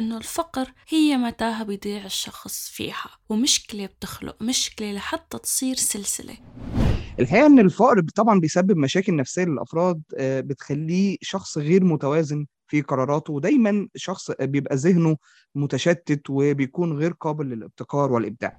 إنه الفقر هي متاهة بيضيع الشخص فيها ومشكلة بتخلق مشكلة لحتى تصير سلسلة. الحقيقة إن الفقر طبعا بيسبب مشاكل نفسية للأفراد آه، بتخليه شخص غير متوازن في قراراته ودايما شخص بيبقى ذهنه متشتت وبيكون غير قابل للابتكار والإبداع.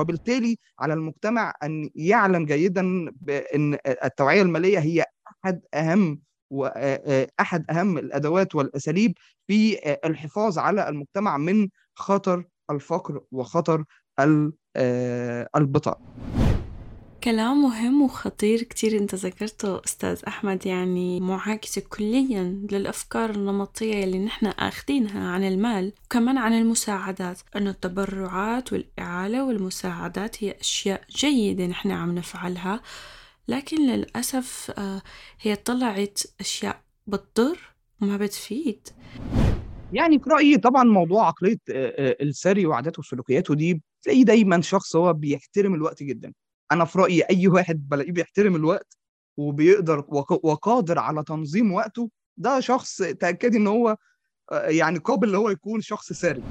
وبالتالي على المجتمع أن يعلم جيدا بأن التوعية المالية هي أحد أهم وأحد أهم الأدوات والأساليب في الحفاظ على المجتمع من خطر الفقر وخطر البطاقة. كلام مهم وخطير كتير أنت ذكرته أستاذ أحمد يعني معاكسة كليا للأفكار النمطية يلي نحن آخذينها عن المال وكمان عن المساعدات. انه التبرعات والإعالة والمساعدات هي أشياء جيدة نحن عم نفعلها لكن للأسف آه، هي طلعت أشياء بتضر وما بتفيد. يعني في رأيي طبعا موضوع عقلية آه، آه، السري وعاداته وسلوكياته دي تلاقيه دايما شخص هو بيحترم الوقت جدا. أنا في رأيي أي واحد بلاقيه بيحترم الوقت وبيقدر وقادر على تنظيم وقته ده شخص تاكدي إن هو يعني قابل إن هو يكون شخص ساري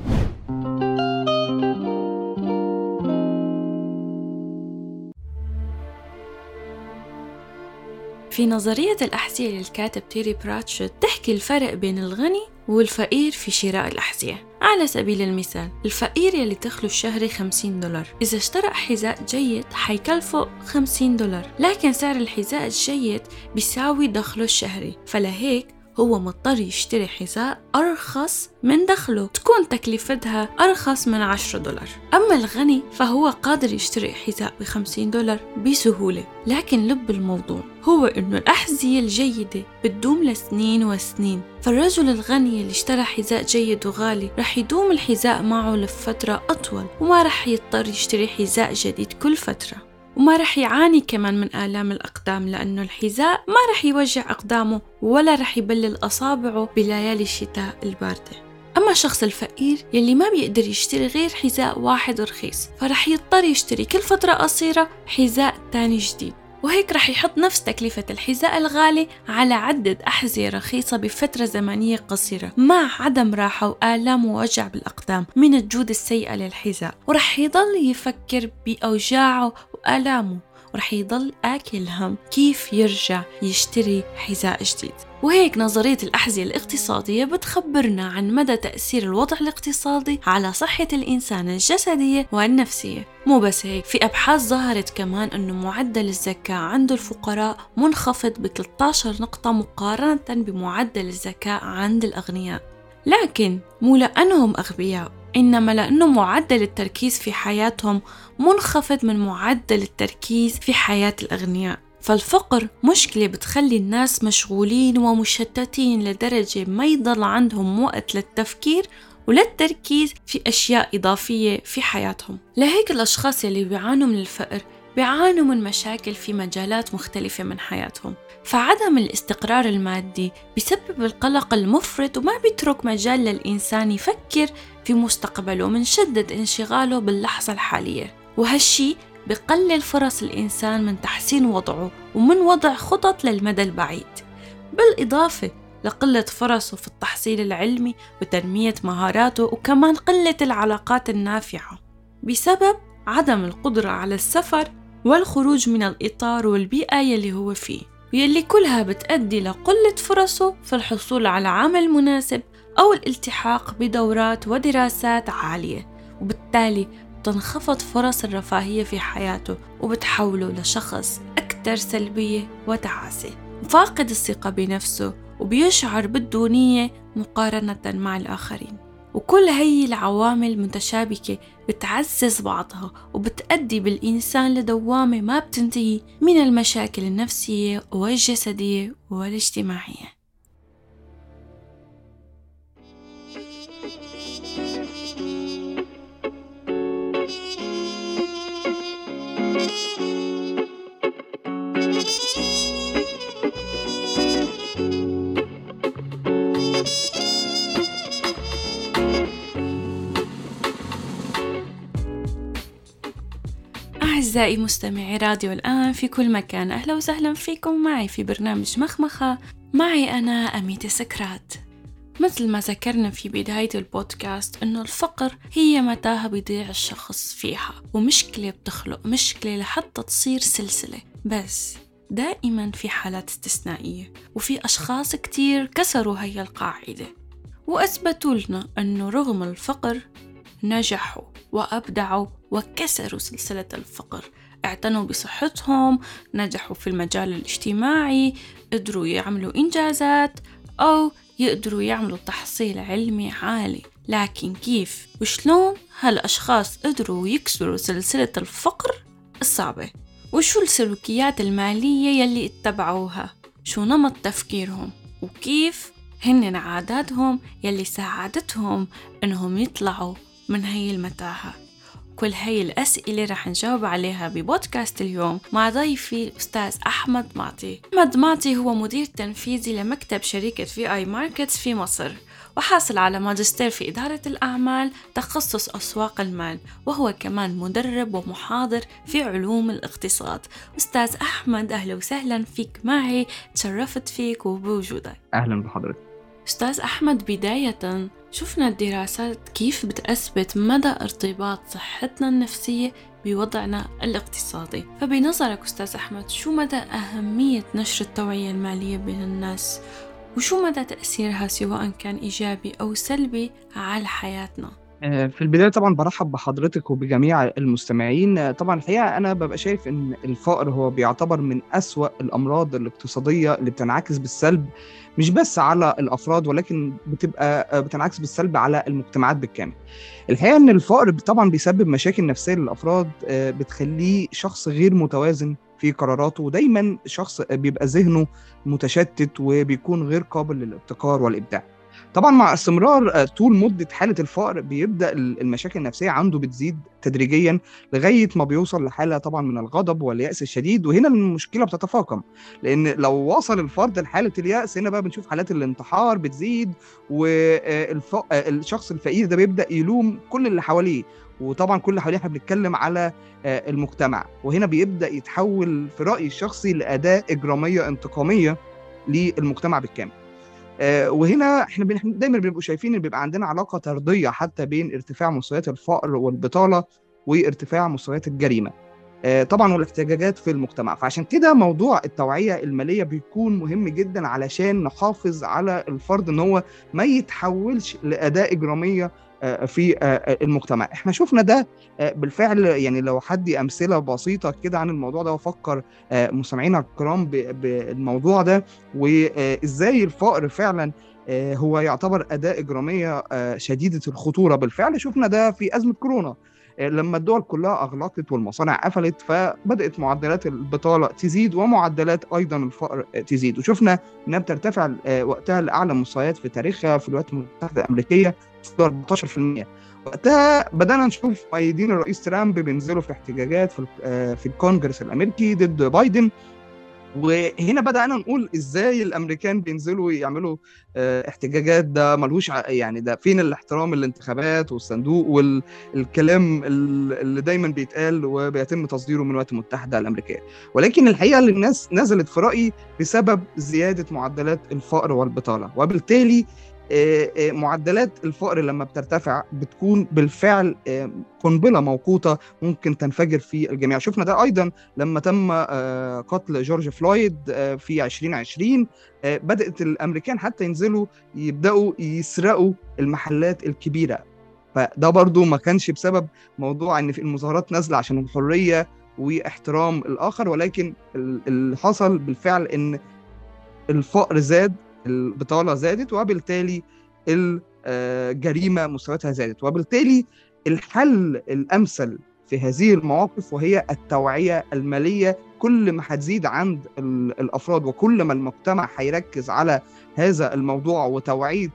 في نظرية الأحذية للكاتب تيري براتشت تحكي الفرق بين الغني والفقير في شراء الأحذية. على سبيل المثال الفقير يلي دخله الشهري 50 دولار. إذا اشترى حذاء جيد حيكلفه 50 دولار. لكن سعر الحذاء الجيد بيساوي دخله الشهري. فلهيك هو مضطر يشتري حذاء أرخص من دخله. تكون تكلفتها أرخص من 10 دولار. أما الغني فهو قادر يشتري حذاء ب 50 دولار بسهولة. لكن لب الموضوع. هو إنه الأحذية الجيدة بتدوم لسنين وسنين. فالرجل الغني اللي اشترى حذاء جيد وغالي رح يدوم الحذاء معه لفترة أطول. وما رح يضطر يشتري حذاء جديد كل فترة. وما رح يعاني كمان من آلام الأقدام لأنه الحذاء ما رح يوجع أقدامه ولا رح يبلل أصابعه بليالي الشتاء الباردة. أما الشخص الفقير يلي ما بيقدر يشتري غير حذاء واحد رخيص فرح يضطر يشتري كل فترة قصيرة حذاء تاني جديد. وهيك رح يحط نفس تكلفة الحذاء الغالي على عدة أحذية رخيصة بفترة زمنية قصيرة مع عدم راحة وآلام ووجع بالأقدام من الجودة السيئة للحذاء. ورح يضل يفكر بأوجاعه وآلامه ورح يضل آكل هم. كيف يرجع يشتري حذاء جديد؟ وهيك نظرية الأحذية الاقتصادية بتخبرنا عن مدى تأثير الوضع الاقتصادي على صحة الإنسان الجسدية والنفسية. مو بس هيك في أبحاث ظهرت كمان أنه معدل الزكاة عند الفقراء منخفض ب 13 نقطة مقارنة بمعدل الزكاة عند الأغنياء. لكن مو لأنهم أغبياء. إنما لأنه معدل التركيز في حياتهم منخفض من معدل التركيز في حياة الأغنياء. فالفقر مشكلة بتخلي الناس مشغولين ومشتتين لدرجة ما يضل عندهم وقت للتفكير وللتركيز في أشياء إضافية في حياتهم. لهيك الأشخاص اللي بيعانوا من الفقر بيعانوا من مشاكل في مجالات مختلفة من حياتهم. فعدم الاستقرار المادي بسبب القلق المفرط وما بيترك مجال للإنسان يفكر في مستقبله من شدة انشغاله باللحظة الحالية. وهالشي بقلل فرص الإنسان من تحسين وضعه ومن وضع خطط للمدى البعيد. بالإضافة لقلة فرصه في التحصيل العلمي وتنمية مهاراته وكمان قلة العلاقات النافعة. بسبب عدم القدرة على السفر والخروج من الإطار والبيئة يلي هو فيه. ويلي كلها بتأدي لقلة فرصه في الحصول على عمل مناسب أو الالتحاق بدورات ودراسات عالية وبالتالي تنخفض فرص الرفاهية في حياته وبتحوله لشخص أكثر سلبية وتعاسة. فاقد الثقة بنفسه وبيشعر بالدونية مقارنة مع الآخرين. وكل هي العوامل متشابكة بتعزز بعضها وبتأدي بالإنسان لدوامة ما بتنتهي من المشاكل النفسية والجسدية والاجتماعية. أعزائي مستمعي راديو الآن في كل مكان أهلا وسهلا فيكم معي في برنامج مخمخة. معي أنا أميتة سكرات. مثل ما ذكرنا في بداية البودكاست إنه الفقر هي متاهة بيضيع الشخص فيها ومشكلة بتخلق مشكلة لحتى تصير سلسلة. بس دائما في حالات استثنائية وفي أشخاص كتير كسروا هي القاعدة. وأثبتوا لنا أنه رغم الفقر نجحوا وأبدعوا وكسروا سلسلة الفقر. اعتنوا بصحتهم نجحوا في المجال الاجتماعي قدروا يعملوا إنجازات أو يقدروا يعملوا تحصيل علمي عالي. لكن كيف؟ وشلون هالأشخاص قدروا يكسروا سلسلة الفقر الصعبة؟ وشو السلوكيات المالية يلي اتبعوها؟ شو نمط تفكيرهم؟ وكيف هن عاداتهم يلي ساعدتهم إنهم يطلعوا من هي المتاهة؟ كل هاي الأسئلة رح نجاوب عليها ببودكاست اليوم مع ضيفي الأستاذ أحمد معطي. أحمد معطي هو مدير تنفيذي لمكتب شركة في آي ماركتس في مصر وحاصل على ماجستير في إدارة الأعمال تخصص أسواق المال وهو كمان مدرب ومحاضر في علوم الاقتصاد. أستاذ أحمد أهلا وسهلا فيك معي تشرفت فيك وبوجودك. أهلا بحضرتك. أستاذ أحمد بداية. شفنا الدراسات كيف بتأثبت مدى ارتباط صحتنا النفسية بوضعنا الاقتصادي. فبنظرك أستاذ أحمد شو مدى أهمية نشر التوعية المالية بين الناس؟ وشو مدى تأثيرها سواء كان إيجابي أو سلبي على حياتنا؟ آه، في البداية طبعا برحب بحضرتك وبجميع المستمعين. آه، طبعا الحقيقة أنا ببقى شايف إن الفقر هو بيعتبر من أسوأ الأمراض الاقتصادية اللي بتنعكس بالسلب. مش بس على الأفراد ولكن بتبقى آه، بتنعكس بالسلب على المجتمعات بالكامل. الحقيقة إن الفقر طبعا بيسبب مشاكل نفسية للأفراد آه، بتخليه شخص غير متوازن في قراراته ودايما شخص بيبقى ذهنه متشتت وبيكون غير قابل للابتكار والإبداع. طبعا مع استمرار آه، طول مدة حالة الفقر بيبدأ المشاكل النفسية عنده بتزيد تدريجيا لغاية ما بيوصل لحالة طبعا من الغضب واليأس الشديد. وهنا المشكلة بتتفاقم لأن لو وصل الفرد لحالة اليأس هنا بقى بنشوف حالات الانتحار بتزيد والشخص الفقير ده بيبدأ يلوم كل اللي حواليه. وطبعا كل اللي حواليه إحنا بنتكلم على آه، المجتمع. وهنا بيبدأ يتحول في رأيي الشخصي لأداة إجرامية انتقامية للمجتمع بالكامل. آه، وهنا إحنا دايما بنبقوا شايفين إن بيبقى عندنا علاقة طردية حتى بين ارتفاع مستويات الفقر والبطالة وارتفاع مستويات الجريمة. آه، طبعا والاحتجاجات في المجتمع. فعشان كده موضوع التوعية المالية بيكون مهم جدا علشان نحافظ على الفرد إن هو ما يتحولش لاداه إجرامية آه، في آه، المجتمع. إحنا شفنا ده بالفعل يعني لو حدي أمثلة بسيطة كده عن الموضوع ده وفكر مستمعينا الكرام بالموضوع ده وازاي الفقر فعلا هو يعتبر أداة إجرامية شديدة الخطورة. بالفعل شفنا ده في أزمة كورونا لما الدول كلها أغلقت والمصانع قفلت فبدأت معدلات البطالة تزيد ومعدلات أيضا الفقر تزيد. وشفنا إنها بترتفع آه، وقتها لأعلى مستويات في تاريخها في الولايات المتحدة الأمريكية. 14% وقتها بدأنا نشوف مؤيدين الرئيس ترامب بينزلوا في احتجاجات في آه، في الكونجرس الأمريكي ضد بايدن. وهنا بدأنا نقول إزاي الأمريكان بينزلوا يعملوا آه، احتجاجات. ده ملوش يعني ده فين الاحترام الانتخابات والصندوق والكلام اللي دايما بيتقال وبيتم تصديره من الولايات المتحده الامريكيه ولكن الحقيقة اللي الناس نزلت في رأيي بسبب زيادة معدلات الفقر والبطالة. وبالتالي معدلات الفقر لما بترتفع بتكون بالفعل آه، قنبلة موقوتة ممكن تنفجر في الجميع. شفنا ده أيضا لما تم قتل جورج فلويد في 2020 بدأت الأمريكان حتى ينزلوا يبدأوا يسرقوا المحلات الكبيرة. فده برضو ما كانش بسبب موضوع إن في المظاهرات نازلة عشان الحرية واحترام الآخر ولكن اللي حصل بالفعل إن الفقر زاد البطاله زادت وبالتالي الجريمه مستوياتها زادت. وبالتالي الحل الأمثل في هذه المواقف وهي التوعية المالية كل ما هتزيد عند الأفراد وكل ما المجتمع هيركز على هذا الموضوع وتوعية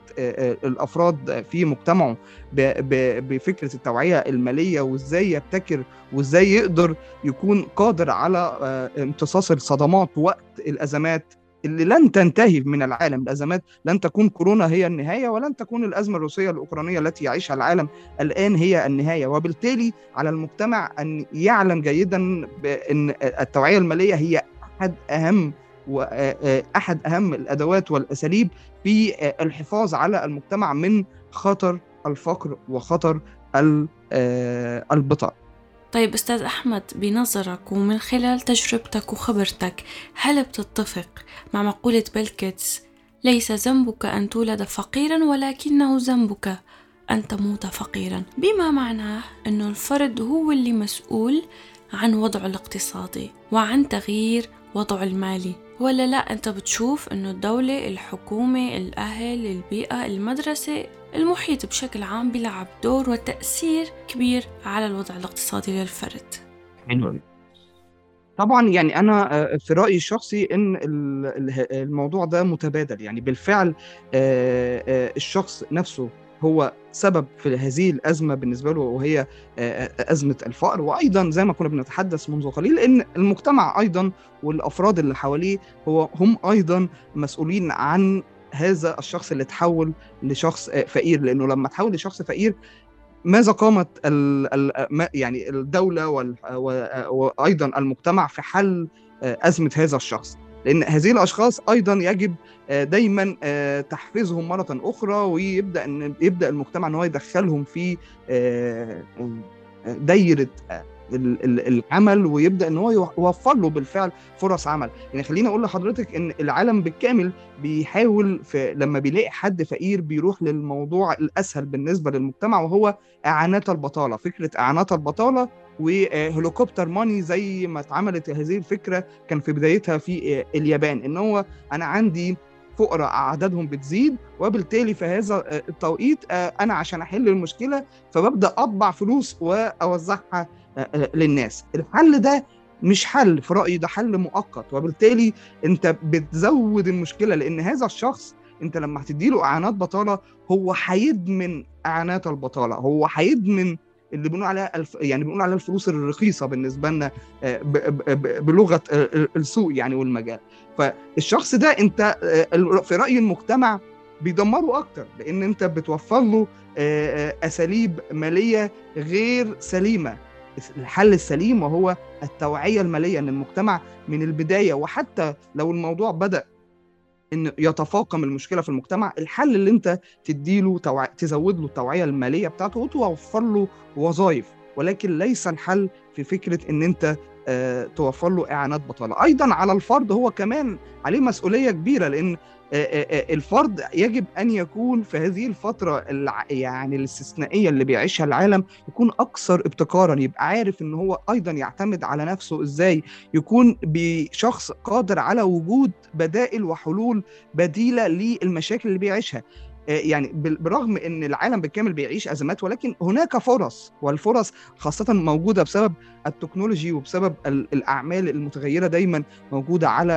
الأفراد في مجتمعه بفكرة التوعية المالية وإزاي يبتكر وإزاي يقدر يكون قادر على امتصاص الصدمات وقت الأزمات اللي لن تنتهي من العالم الأزمات لن تكون كورونا هي النهاية ولن تكون الأزمة الروسية الأوكرانية التي يعيشها العالم الآن هي النهاية. وبالتالي على المجتمع أن يعلم جيدا بأن التوعية المالية هي أحد أهم واحد أهم الأدوات والأساليب في الحفاظ على المجتمع من خطر الفقر وخطر البطاله طيب أستاذ أحمد بنظرك ومن خلال تجربتك وخبرتك هل بتتفق مع مقولة بيلكيتس ليس ذنبك أن تولد فقيرا ولكنه ذنبك أن تموت فقيرا بما معناه أنه الفرد هو اللي مسؤول عن وضعه الاقتصادي وعن تغيير وضعه المالي؟ ولا لا؟ أنت بتشوف أنه الدولة الحكومة الأهل البيئة المدرسة المحيط بشكل عام بيلعب دور وتأثير كبير على الوضع الاقتصادي للفرد. طبعا يعني أنا في رأيي الشخصي إن الموضوع ده متبادل. يعني بالفعل الشخص نفسه هو سبب في هذه الأزمة بالنسبة له وهي أزمة الفقر. وأيضا زي ما كنا بنتحدث منذ قليل إن المجتمع أيضا والأفراد اللي حواليه هو هم أيضا مسؤولين عن هذا الشخص اللي تحول لشخص فقير. لأنه لما تحول لشخص فقير ماذا قامت ال ال يعني الدولة وأيضا المجتمع في حل أزمة هذا الشخص؟ لأن هذه الأشخاص أيضا يجب دايما تحفيزهم مرة أخرى ويبدأ ان يبدأ المجتمع إن هو يدخلهم في دايرة العمل ويبدأ إن هو يوفر له بالفعل فرص عمل. يعني خليني أقول لحضرتك إن العالم بالكامل بيحاول في لما بيلاقي حد فقير بيروح للموضوع الأسهل بالنسبة للمجتمع وهو إعانات البطالة فكرة إعانات البطالة وهليكوبتر ماني زي ما اتعملت هذه الفكرة كان في بدايتها في اليابان إن هو أنا عندي فقراء عددهم بتزيد وبالتالي في هذا التوقيت أنا عشان أحل المشكلة فببدأ أطبع فلوس وأوزعها للناس. الحل ده مش حل في رأيي ده حل مؤقت. وبالتالي أنت بتزود المشكلة لأن هذا الشخص أنت لما هتديله إعانات بطالة هو هيدمن إعانات البطالة هو هيدمن اللي بنقول عليها الف... يعني بنقول عليها الفلوس الرخيصة بالنسبة لنا. ب... بلغة السوق يعني والمجال فالشخص ده انت في رأي المجتمع بيدمره أكتر لأن انت بتوفر له أساليب مالية غير سليمة الحل السليم وهو التوعية المالية ان المجتمع من البداية وحتى لو الموضوع بدأ إن يتفاقم المشكلة في المجتمع الحل اللي أنت تديله توع... تزود له التوعية المالية بتاعته وتوفر له وظائف. ولكن ليس الحل في فكرة إن أنت آه توفر له إعانات بطالة. أيضا على الفرد هو كمان عليه مسؤولية كبيرة لأن الفرد يجب أن يكون في هذه الفترة يعني الاستثنائية اللي بيعيشها العالم يكون أكثر ابتكارا يبقى عارف إن هو أيضا يعتمد على نفسه إزاي يكون بشخص قادر على وجود بدائل وحلول بديلة للمشاكل اللي بيعيشها. يعني بالرغم إن العالم بالكامل بيعيش أزمات ولكن هناك فرص والفرص خاصة موجودة بسبب التكنولوجي وبسبب الأعمال المتغيرة دايما موجودة على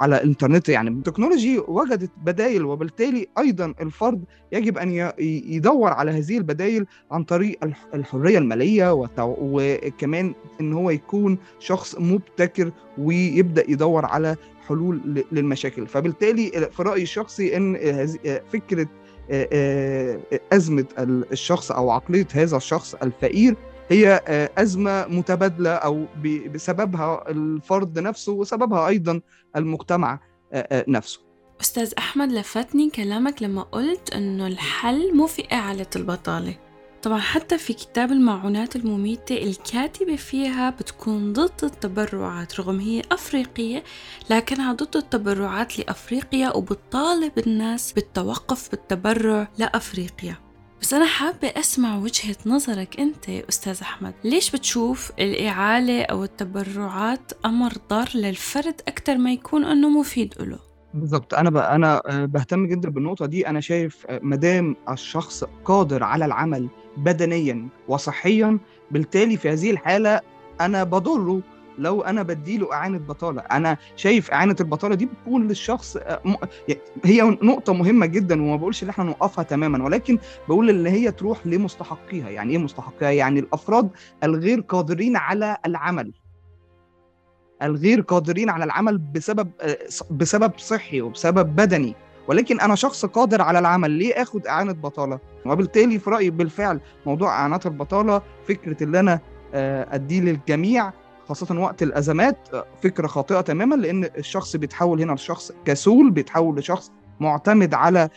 على الإنترنت. يعني التكنولوجي وجدت بدائل وبالتالي أيضا الفرد يجب أن يدور على هذه البدائل عن طريق الحرية المالية وكمان إن هو يكون شخص مبتكر ويبدأ يدور على حلول للمشاكل. فبالتالي في رأيي الشخصي إن فكرة أزمة الشخص أو عقلية هذا الشخص الفقير هي أزمة متبادلة أو بسببها الفرد نفسه وسببها أيضا المجتمع نفسه. أستاذ أحمد لفتني كلامك لما قلت إنه الحل مو في اعاده البطالة. طبعا حتى في كتاب المعونات المميتة الكاتبة فيها بتكون ضد التبرعات رغم هي أفريقية لكنها ضد التبرعات لأفريقيا وبتطالب الناس بالتوقف بالتبرع لأفريقيا. بس أنا حابة أسمع وجهة نظرك أنت أستاذ أحمد. ليش بتشوف الإعالة أو التبرعات أمر ضار للفرد أكثر ما يكون أنه مفيد له؟ بالظبط أنا ب... أنا بهتم جدا بالنقطة دي. أنا شايف مدام الشخص قادر على العمل بدنيا وصحيا بالتالي في هذه الحالة أنا بضره لو أنا بديله إعانة بطالة. أنا شايف إعانة البطالة دي بتكون للشخص م... هي نقطة مهمة جدا وما بقولش إن إحنا نوقفها تماما ولكن بقول إن هي تروح لمستحقيها. يعني إيه مستحقيها؟ يعني الأفراد الغير قادرين على العمل. الغير قادرين على العمل بسبب بسبب صحي وبسبب بدني. ولكن أنا شخص قادر على العمل ليه آخد إعانة بطالة؟ وبالتالي في رأيي بالفعل موضوع إعانات البطالة فكرة ان أنا أديه للجميع خاصة وقت الأزمات فكرة خاطئة تماما لأن الشخص بيتحول هنا لشخص كسول بيتحول لشخص معتمد على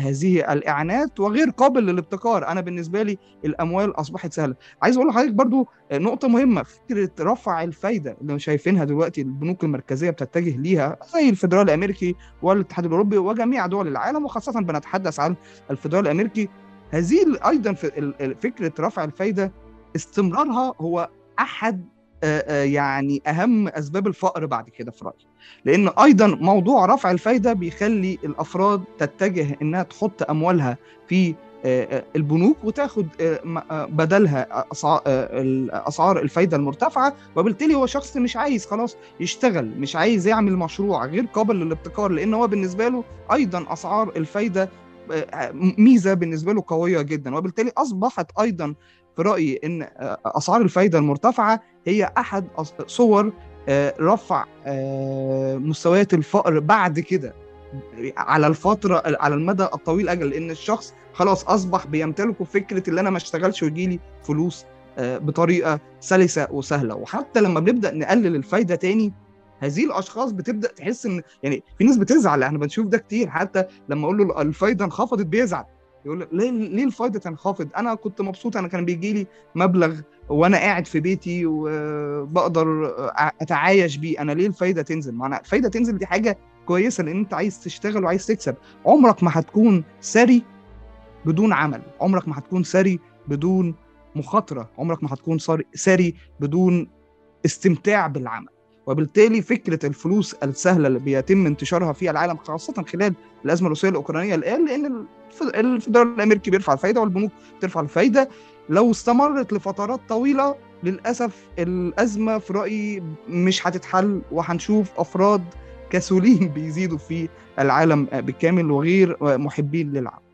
هذه الإعانات وغير قابل للابتكار. أنا بالنسبة لي الأموال أصبحت سهلة. عايز أقول لحضرتك برضو نقطة مهمة فكرة رفع الفايدة اللي شايفينها دلوقتي البنوك المركزية بتتجه ليها زي الفدرالي الأمريكي والاتحاد الأوروبي وجميع دول العالم وخاصة بنتحدث عن الفدرالي الأمريكي. هذه أيضا فكرة رفع الفايدة استمرارها هو أحد يعني أهم أسباب الفقر بعد كده في رأيي. لأن أيضا موضوع رفع الفايدة بيخلي الأفراد تتجه إنها تحط أموالها في البنوك وتاخد بدلها أسعار الفايدة المرتفعة وبالتالي هو شخص مش عايز خلاص يشتغل مش عايز يعمل مشروع غير قابل للابتكار لأن هو بالنسبة له أيضا أسعار الفايدة ميزة بالنسبة له قوية جدا وبالتالي أصبحت أيضا في رأيي إن أسعار الفايدة المرتفعة هي أحد صور رفع مستويات الفقر بعد كده. على الفترة على المدى الطويل أجل لأن الشخص خلاص أصبح بيمتلك فكرة ان أنا ما اشتغلش ويجي لي فلوس بطريقة سلسة وسهلة. وحتى لما بنبدأ نقلل الفايدة تاني هذه الأشخاص بتبدأ تحس إن يعني في ناس بتزعل إحنا بنشوف ده كتير. حتى لما أقول له الفايدة انخفضت بيزعل. يقول ليه ليه الفايدة تنخفض؟ أنا كنت مبسوط أنا كان بيجي لي مبلغ وأنا قاعد في بيتي وبقدر أتعايش بيه. أنا ليه الفايدة تنزل؟ معنى الفايدة تنزل دي حاجة كويسة لأن أنت عايز تشتغل وعايز تكسب. عمرك ما هتكون ثري بدون عمل. عمرك ما هتكون ثري بدون مخاطرة. عمرك ما هتكون ثري بدون استمتاع بالعمل. وبالتالي فكرة الفلوس السهلة اللي بيتم انتشارها في العالم خاصة خلال الأزمة الروسية الأوكرانية الآن لأن الفدرالي الامريكي بيرفع الفايده والبنوك بترفع الفايدة. لو استمرت لفترات طويلة للأسف الأزمة في رأيي مش هتتحل وهنشوف أفراد كسولين بيزيدوا في العالم بالكامل وغير محبين للعمل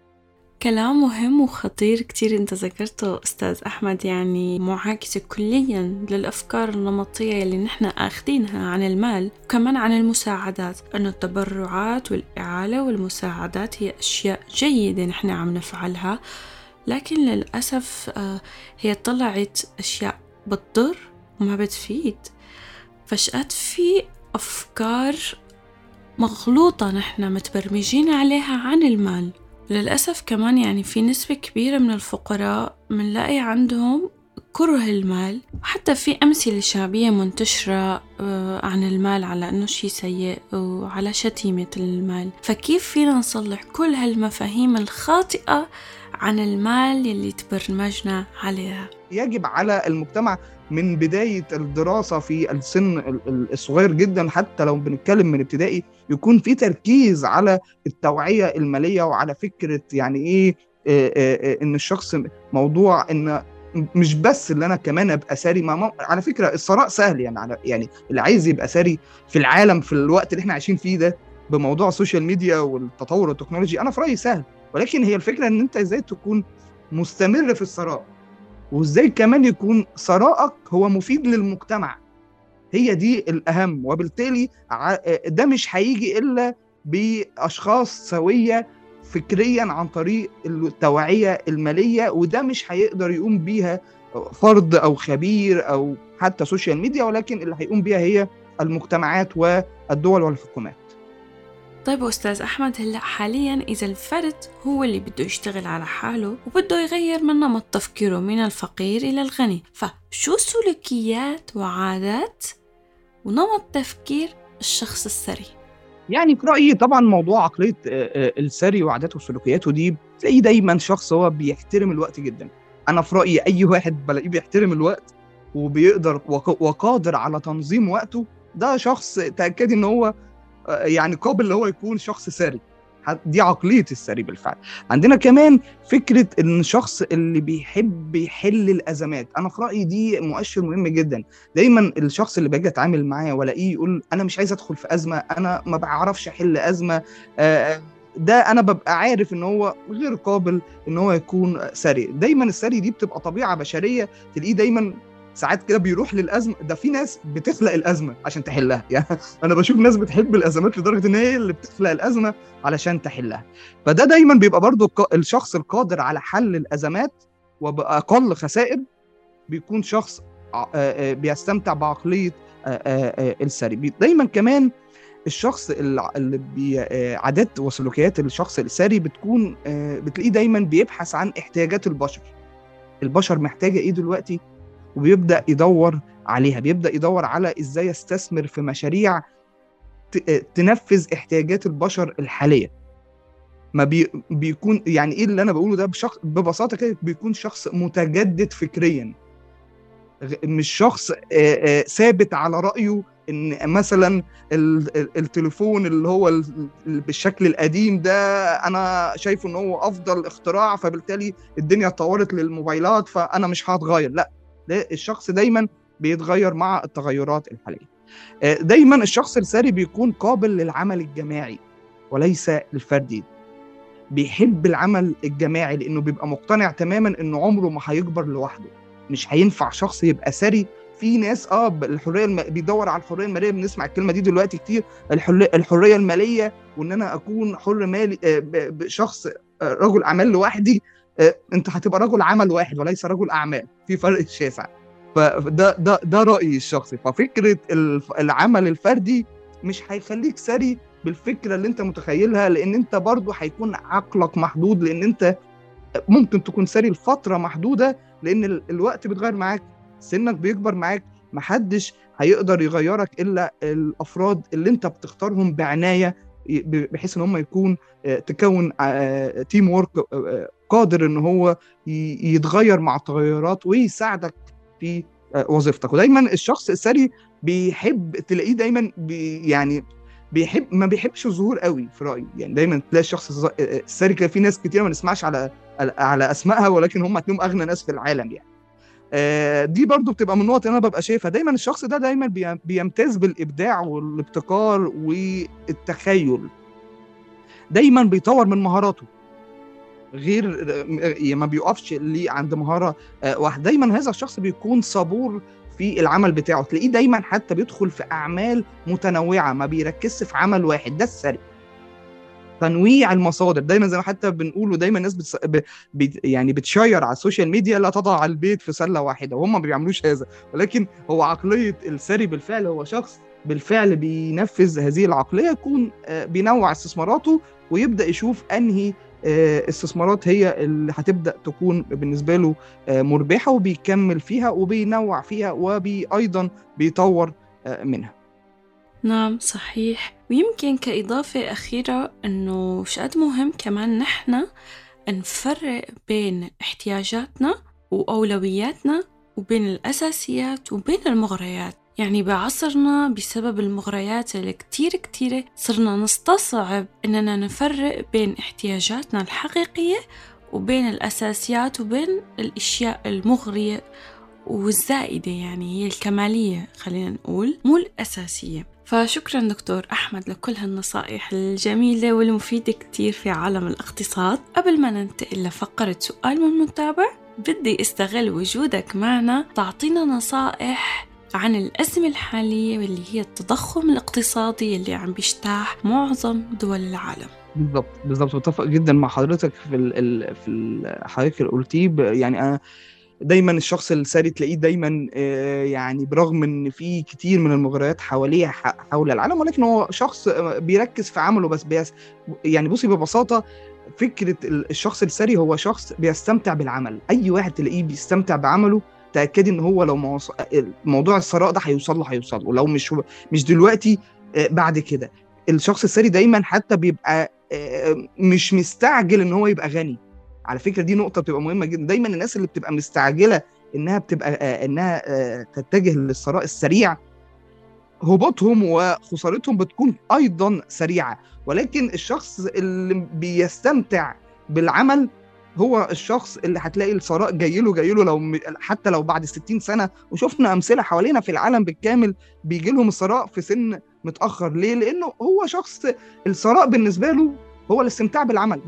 كلام مهم وخطير كتير انت ذكرته أستاذ أحمد. يعني معاكسة كليا للأفكار النمطية اللي نحن آخذينها عن المال وكمان عن المساعدات. انه التبرعات والإعالة والمساعدات هي أشياء جيدة نحن عم نفعلها لكن للأسف هي طلعت أشياء بتضر وما بتفيد. فشقات في أفكار مغلوطة نحن متبرمجين عليها عن المال. للأسف كمان يعني في نسبة كبيرة من الفقراء منلاقي عندهم كره المال وحتى في أمثلة شعبية منتشرة عن المال على أنه شيء سيء وعلى شتيمة المال. فكيف فينا نصلح كل هالمفاهيم الخاطئة عن المال اللي تبرمجنا عليها. يجب على المجتمع من بداية الدراسة في السن الصغير جدا حتى لو بنتكلم من ابتدائي يكون في تركيز على التوعية المالية وعلى فكرة يعني إيه إن الشخص موضوع إن مش بس اللي أنا كمان أبقى ساري ما على فكرة الثراء سهل يعني يعني اللي عايز يبقى ساري في العالم في الوقت اللي إحنا عايشين فيه ده بموضوع السوشيال ميديا والتطور التكنولوجي أنا في رأيي سهل. ولكن هي الفكرة إن أنت إزاي تكون مستمر في الثراء وإزاي كمان يكون ثرائك هو مفيد للمجتمع. هي دي الأهم وبالتالي ده مش هيجي إلا بأشخاص سوية فكريا عن طريق التوعية المالية وده مش هيقدر يقوم بيها فرد أو خبير أو حتى سوشيال ميديا ولكن اللي هيقوم بيها هي المجتمعات والدول والحكومات. طيب أستاذ أحمد هلأ حاليا إذا الفرد هو اللي بده يشتغل على حاله وبده يغير من نمط تفكيره من الفقير إلى الغني فشو سلوكيات وعادات ونمط تفكير الشخص الثري يعني في رأيي طبعا موضوع عقلية الثري وعاداته وسلوكياته دي تلاقيه دايما شخص هو بيحترم الوقت جدا. أنا في رأيي أي واحد بلاقيه بيحترم الوقت وبيقدر وقادر على تنظيم وقته ده شخص تأكدي إن هو يعني قابل ان هو يكون شخص ثري دي عقلية الثري بالفعل. عندنا كمان فكرة إن الشخص اللي بيحب يحل الأزمات. أنا في رأيي دي مؤشر مهم جدا. دايما الشخص اللي باجي أتعامل معاه وألاقيه يقول أنا مش عايز أدخل في أزمة أنا ما بعرفش أحل أزمة ده أنا ببقى عارف إن هو غير قابل إن هو يكون ثري دايما الثري دي بتبقى طبيعة بشرية تلاقيه دايما ساعات كده بيروح للأزمة. ده في ناس بتخلق الأزمة عشان تحلها. يعني أنا بشوف ناس بتحب الأزمات لدرجة إن هي اللي بتخلق الأزمة علشان تحلها. فده دايما بيبقى برضو الشخص القادر على حل الأزمات وبأقل خسائر بيكون شخص بيستمتع بعقلية الثري دايما كمان الشخص اللي عادات وسلوكيات الشخص الثري بتكون بتلاقيه دايما بيبحث عن احتياجات البشر. البشر محتاجة إيه دلوقتي؟ وبيبدأ يدور عليها بيبدأ يدور على إزاي يستثمر في مشاريع تنفذ احتياجات البشر الحالية. ما بي بيكون يعني إيه اللي أنا بقوله ده؟ بشخص ببساطة كده بيكون شخص متجدد فكريا. مش شخص ثابت على رأيه إن مثلا التليفون اللي هو بالشكل القديم ده أنا شايفه إن هو أفضل اختراع فبالتالي الدنيا اتطورت للموبايلات فأنا مش هتغير. لأ الشخص دايما بيتغير مع التغيرات الحالية. دايما الشخص الثري بيكون قابل للعمل الجماعي وليس الفردي. بيحب العمل الجماعي لأنه بيبقى مقتنع تماما انه عمره ما هيكبر لوحده. مش هينفع شخص يبقى ثري. في ناس آه الحرية الم... بيدور على الحرية المالية بنسمع الكلمة دي دلوقتي كتير الحريه الحرية المالية وإن أنا أكون حر مالي آه شخص آه رجل أعمال لوحدي آه انت هتبقى رجل عمل واحد وليس رجل أعمال. في فرق شاسع. فده ده ده رأيي الشخصي. ففكرة العمل الفردي مش هيخليك ثري بالفكرة اللي انت متخيلها لأن انت برضه هيكون عقلك محدود لأن انت ممكن تكون ثري لفترة محدودة لأن الوقت بيتغير معاك سنك بيكبر معاك محدش هيقدر يغيرك إلا الأفراد اللي انت بتختارهم بعناية بحيث إن هم يكون تكون team work قادر إن هو يتغير مع التغيرات ويساعدك في وظيفتك. ودايما الشخص الثري بيحب تلاقيه دايما بي يعني بيحب ما بيحبش الظهور قوي في رأيي. يعني دايما تلاقي الشخص الثري في ناس كتير ما نسمعش على على أسمائها ولكن هم هتلاقيهم أغنى ناس في العالم يعني. آه دي برضو بتبقى من النقط اللي أنا ببقى شايفها. دايما الشخص ده دايما بيمتاز بالإبداع والابتكار والتخيل. دايما بيطور من مهاراته. غير ما بيقفش ليه عند مهارة واحدة. دايما هذا الشخص بيكون صبور في العمل بتاعه. تلاقيه دايما حتى بيدخل في أعمال متنوعة ما بيركزش في عمل واحد. ده السري تنويع المصادر. دايما زي ما حتى بنقوله دايما الناس بتس... ب... ب... يعني بتشير على السوشيال ميديا لا تضع البيض في سلة واحدة. وهم ما بيعملوش هذا. ولكن هو عقلية الثري بالفعل هو شخص بالفعل بينفذ هذه العقلية يكون بينوع استثماراته ويبدأ يشوف أنهي استثمارات هي اللي هتبدأ تكون بالنسبة له مربحة وبيكمل فيها وبينوع فيها وأيضا بيطور منها. نعم صحيح. ويمكن كإضافة أخيرة أنه شغلة مهم كمان نحن نفرق بين احتياجاتنا وأولوياتنا وبين الأساسيات وبين المغريات. يعني بعصرنا بسبب المغريات اللي كتير كتيرة صرنا نستصعب إننا نفرق بين احتياجاتنا الحقيقية وبين الأساسيات وبين الأشياء المغرية والزائدة يعني هي الكمالية خلينا نقول مو الأساسية. فشكرا دكتور أحمد لكل هالنصائح الجميلة والمفيدة كتير في عالم الاقتصاد. قبل ما ننتقل لفقرة سؤال من المتابع بدي استغل وجودك معنا تعطينا نصائح عن الأزمة الحالية واللي هي التضخم الاقتصادي اللي عم بيجتاح معظم دول العالم. بالضبط بالضبط. متفق جدا مع حضرتك في ال في حضرتك اللي قلتيه. يعني أنا دايما الشخص الثري تلاقيه دايما يعني برغم إن في كتير من المغريات حواليه حول العالم ولكن هو شخص بيركز في عمله بس بيس يعني بصي ببساطة فكرة الشخص الثري هو شخص بيستمتع بالعمل. أي واحد تلاقيه بيستمتع بعمله تاكدي إن هو لو موضوع الثراء ده هيوصل له هيوصل له. لو مش مش دلوقتي بعد كده. الشخص الثري دايما حتى بيبقى مش مستعجل إن هو يبقى غني. على فكرة دي نقطة بتبقى مهمة جدا. دايما الناس اللي بتبقى مستعجلة إنها بتبقى إنها تتجه للثراء السريع هبوطهم وخسارتهم بتكون أيضا سريعة. ولكن الشخص اللي بيستمتع بالعمل هو الشخص اللي هتلاقي الثراء جاي له جاي له لو حتى لو بعد 60 سنة. وشفنا أمثلة حوالينا في العالم بالكامل بيجي لهم الثراء في سن متأخر. ليه؟ لأنه هو شخص الثراء بالنسبة له هو الاستمتاع بالعمل.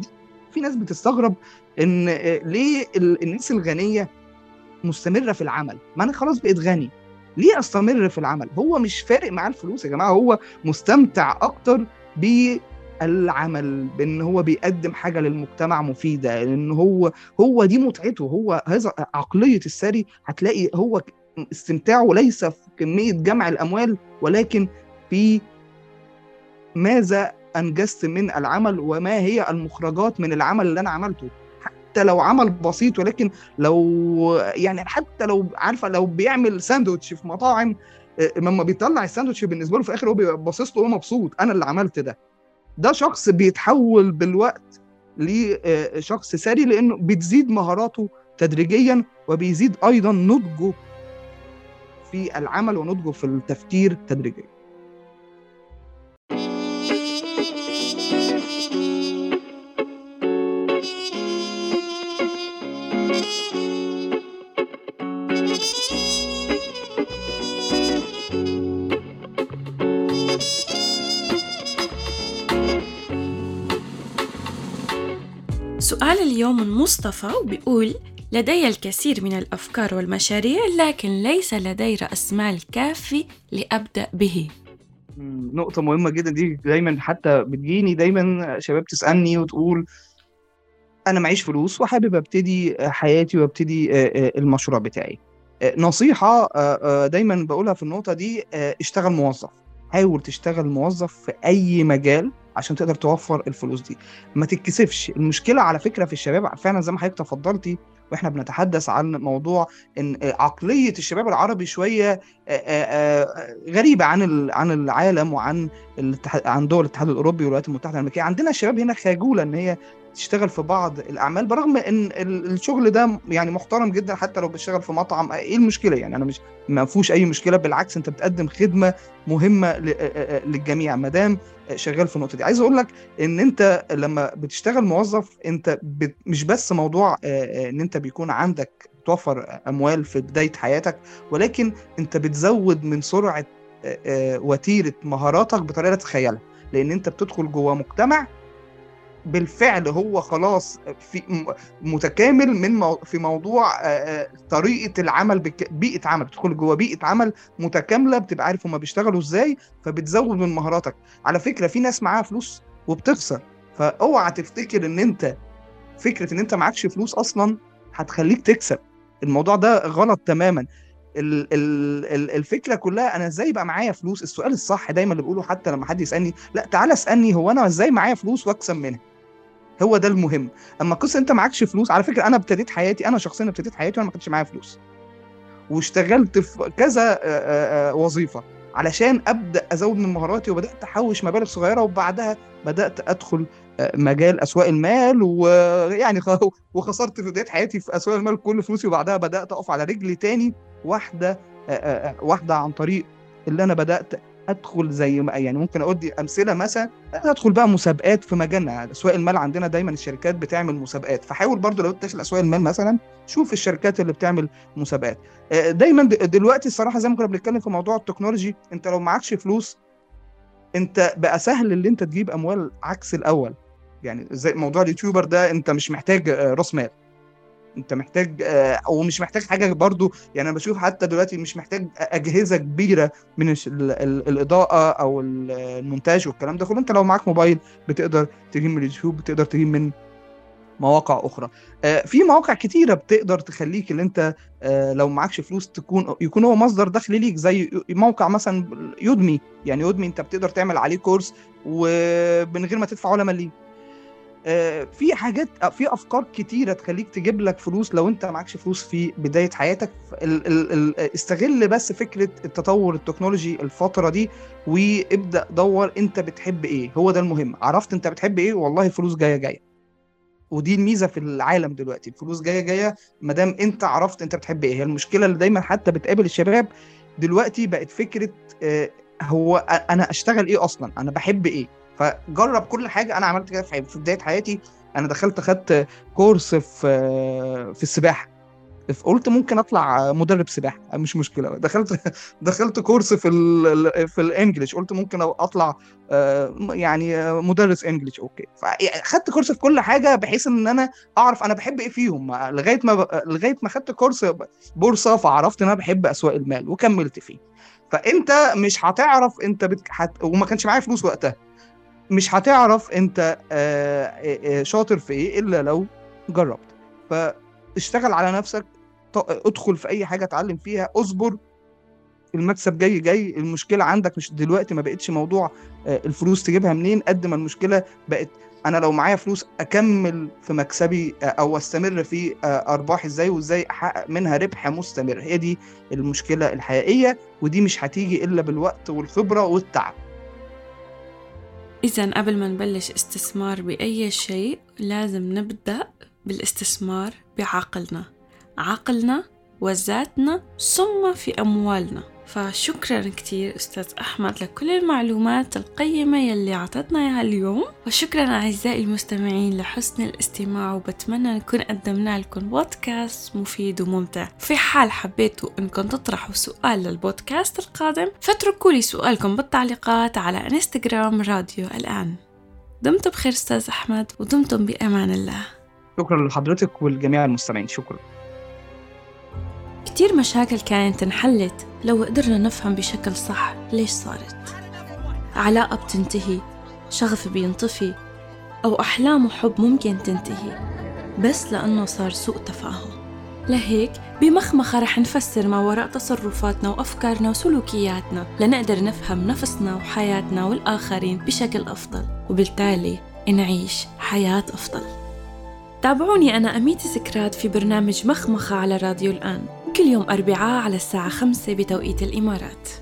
في ناس بتستغرب إن ليه الناس الغنية مستمرة في العمل؟ ما أنا خلاص بقيت غني. ليه أستمر في العمل؟ هو مش فارق معاه الفلوس يا جماعة هو مستمتع أكتر بالعمل بإن هو بيقدم حاجة للمجتمع مفيدة لأن هو هو دي متعته. هو هذا عقلية الثري هتلاقي هو استمتاعه ليس في كمية جمع الأموال ولكن في ماذا أنجزت من العمل وما هي المخرجات من العمل اللي أنا عملته. حتى لو عمل بسيط ولكن لو يعني حتى لو عارفة لو بيعمل ساندوتش في مطاعم آه، لما بيطلع الساندوتش بالنسبة له في الآخر هو بيبقى باصص له مبسوط أنا اللي عملت ده. ده شخص بيتحول بالوقت لشخص ثري لأنه بتزيد مهاراته تدريجيا وبيزيد أيضا نضجه في العمل ونضجه في التفكير تدريجيا. سؤال اليوم من مصطفى بيقول لدي الكثير من الأفكار والمشاريع لكن ليس لدي رأس مال كافي لأبدأ به. نقطة مهمة جدا دي دايما حتى بتجيني دايما شباب تسألني وتقول أنا معيش فلوس وحابب أبتدي حياتي وأبتدي المشروع بتاعي. نصيحة دايما بقولها في النقطة دي اشتغل موظف. حاول تشتغل موظف في أي مجال عشان تقدر توفر الفلوس دي. ما تتكسفش. المشكلة على فكرة في الشباب فعلا زي ما حضرتك تفضلتي وإحنا بنتحدث عن موضوع إن عقلية الشباب العربي شوية غريبة عن عن العالم وعن عن دول الاتحاد الأوروبي والولايات المتحدة الأمريكية. عندنا الشباب هنا خجولة إن هي تشتغل في بعض الأعمال برغم إن الشغل ده يعني محترم جدا حتى لو بتشتغل في مطعم إيه المشكلة؟ يعني أنا مش ما فيهوش أي مشكلة بالعكس أنت بتقدم خدمة مهمة للجميع. ما دام شغال في النقطة دي. عايز أقول لك إن أنت لما بتشتغل موظف أنت مش بس موضوع إن أنت بيكون عندك توفر أموال في بداية حياتك ولكن أنت بتزود من سرعة وتيرة مهاراتك بطريقة لا تتخيلها. لأن أنت بتدخل جوه مجتمع بالفعل هو خلاص في متكامل من مو في موضوع طريقة العمل بيئة عمل بتدخل جوه بيئة عمل متكاملة بتبقى عارف هما بيشتغلوا إزاي فبتزود من مهاراتك. على فكرة في ناس معاها فلوس وبتخسر فأوعى تفتكر إن أنت فكرة إن أنت معكش فلوس أصلا هتخليك تكسب. الموضوع ده غلط تماما. الفكرة كلها أنا إزاي يبقى معايا فلوس؟ السؤال الصح دايما اللي بقوله حتى لما حد يسألني لا تعالى اسألني هو أنا إزاي معايا فلوس وأكسب منها؟ هو ده المهم. أما قصة أنت معكش فلوس على فكرة أنا ابتديت حياتي أنا شخصيا ابتديت حياتي وأنا ما كانش معايا فلوس. واشتغلت في كذا وظيفة علشان أبدأ أزود من مهاراتي وبدأت أحوش مبالغ صغيرة وبعدها بدأت أدخل مجال أسواق المال ويعني وخسرت في بداية حياتي في أسواق المال كل فلوسي وبعدها بدأت أقف على رجلي تاني واحدة واحدة عن طريق اللي أنا بدأت ادخل زي ما يعني ممكن اودي امثله مثلا ادخل بقى مسابقات في مجالنا. أسواق المال عندنا دايما الشركات بتعمل مسابقات. فحاول برضو لو داخل أسواق المال مثلا شوف الشركات اللي بتعمل مسابقات. دايما دلوقتي الصراحة زي ما كنا بنتكلم في موضوع التكنولوجي انت لو معكش فلوس انت بقى سهل اللي انت تجيب أموال عكس الأول. يعني زي موضوع اليوتيوبر ده انت مش محتاج راس مال. انت محتاج أو مش محتاج حاجة برضو يعني أنا بشوف حتى دلوقتي مش محتاج أجهزة كبيرة من الإضاءة أو المونتاج والكلام ده كله. أنت لو معاك موبايل بتقدر تجيب من اليوتيوب بتقدر تجيب من مواقع أخرى. في مواقع كتيرة بتقدر تخليك ان أنت لو معكش فلوس تكون يكون هو مصدر دخل ليك زي موقع مثلا يودمي. يعني يودمي أنت بتقدر تعمل عليه كورس ومن غير ما تدفع ولا مليم. في حاجات في أفكار كتيرة تخليك تجيب لك فلوس لو أنت معكش فلوس في بداية حياتك. استغل بس فكرة التطور التكنولوجي الفترة دي وابدأ دور أنت بتحب إيه. هو ده المهم. عرفت أنت بتحب إيه؟ والله الفلوس جاية جاية. ودي الميزة في العالم دلوقتي. الفلوس جاية جاية. ما دام أنت عرفت أنت بتحب إيه. هي المشكلة اللي دايما حتى بتقابل الشباب دلوقتي بقت فكرة هو أنا أشتغل إيه أصلا؟ أنا بحب إيه؟ فجرب كل حاجة. أنا عملت كده في بداية حياتي. أنا دخلت خدت كورس في في السباحة. قلت ممكن أطلع مدرب سباحة. مش مشكلة. دخلت دخلت كورس في ال في الإنجليش. قلت ممكن أطلع يعني مدرس English. Okay. فخدت course في كل حاجة بحيث إن أنا أعرف أنا بحب إيه فيهم. لغاية ما لغاية ما خدت course بورصة فعرفت إن أنا بحب أسواق المال وكملت فيه. فأنت مش هتعرف أنت بت... وما كانش معايا فلوس وقتها. مش هتعرف انت شاطر في إيه إلا لو جربت. فاشتغل على نفسك ادخل في أي حاجة اتعلم فيها اصبر. المكسب جاي جاي. المشكلة عندك مش دلوقتي ما بقتش موضوع الفلوس تجيبها منين؟ قد ما المشكلة بقت أنا لو معايا فلوس أكمل في مكسبي أو أستمر في ارباحي إزاي وإزاي أحقق منها ربح مستمر. هي دي المشكلة الحقيقية ودي مش هتيجي إلا بالوقت والخبرة والتعب. إذا قبل ما نبلش استثمار بأي شيء لازم نبدأ بالاستثمار بعقلنا. عقلنا وذاتنا ثم في أموالنا. فشكرا كتير أستاذ أحمد لكل المعلومات القيمة يلي عطتنا إياها اليوم. وشكرا أعزائي المستمعين لحسن الاستماع وبتمنى نكون قدمنا لكم بودكاست مفيد وممتع. في حال حبيتوا أنكم تطرحوا سؤال للبودكاست القادم فاتركوا لي سؤالكم بالتعليقات على إنستغرام راديو الآن. دمتم بخير أستاذ أحمد ودمتم بأمان الله. شكرا لحضرتك ولجميع المستمعين. شكرا. كتير مشاكل كانت انحلت. لو قدرنا نفهم بشكل صح ليش صارت؟ علاقة بتنتهي شغف بينطفي أو أحلام وحب ممكن تنتهي. بس لأنه صار سوء تفاهم. لهيك بمخمخة رح نفسر ما وراء تصرفاتنا وأفكارنا وسلوكياتنا لنقدر نفهم نفسنا وحياتنا والآخرين بشكل أفضل. وبالتالي نعيش حياة أفضل. تابعوني أنا أميتي سكرات في برنامج مخمخة على راديو الآن. كل يوم أربعاء على الساعة خمسة بتوقيت الإمارات.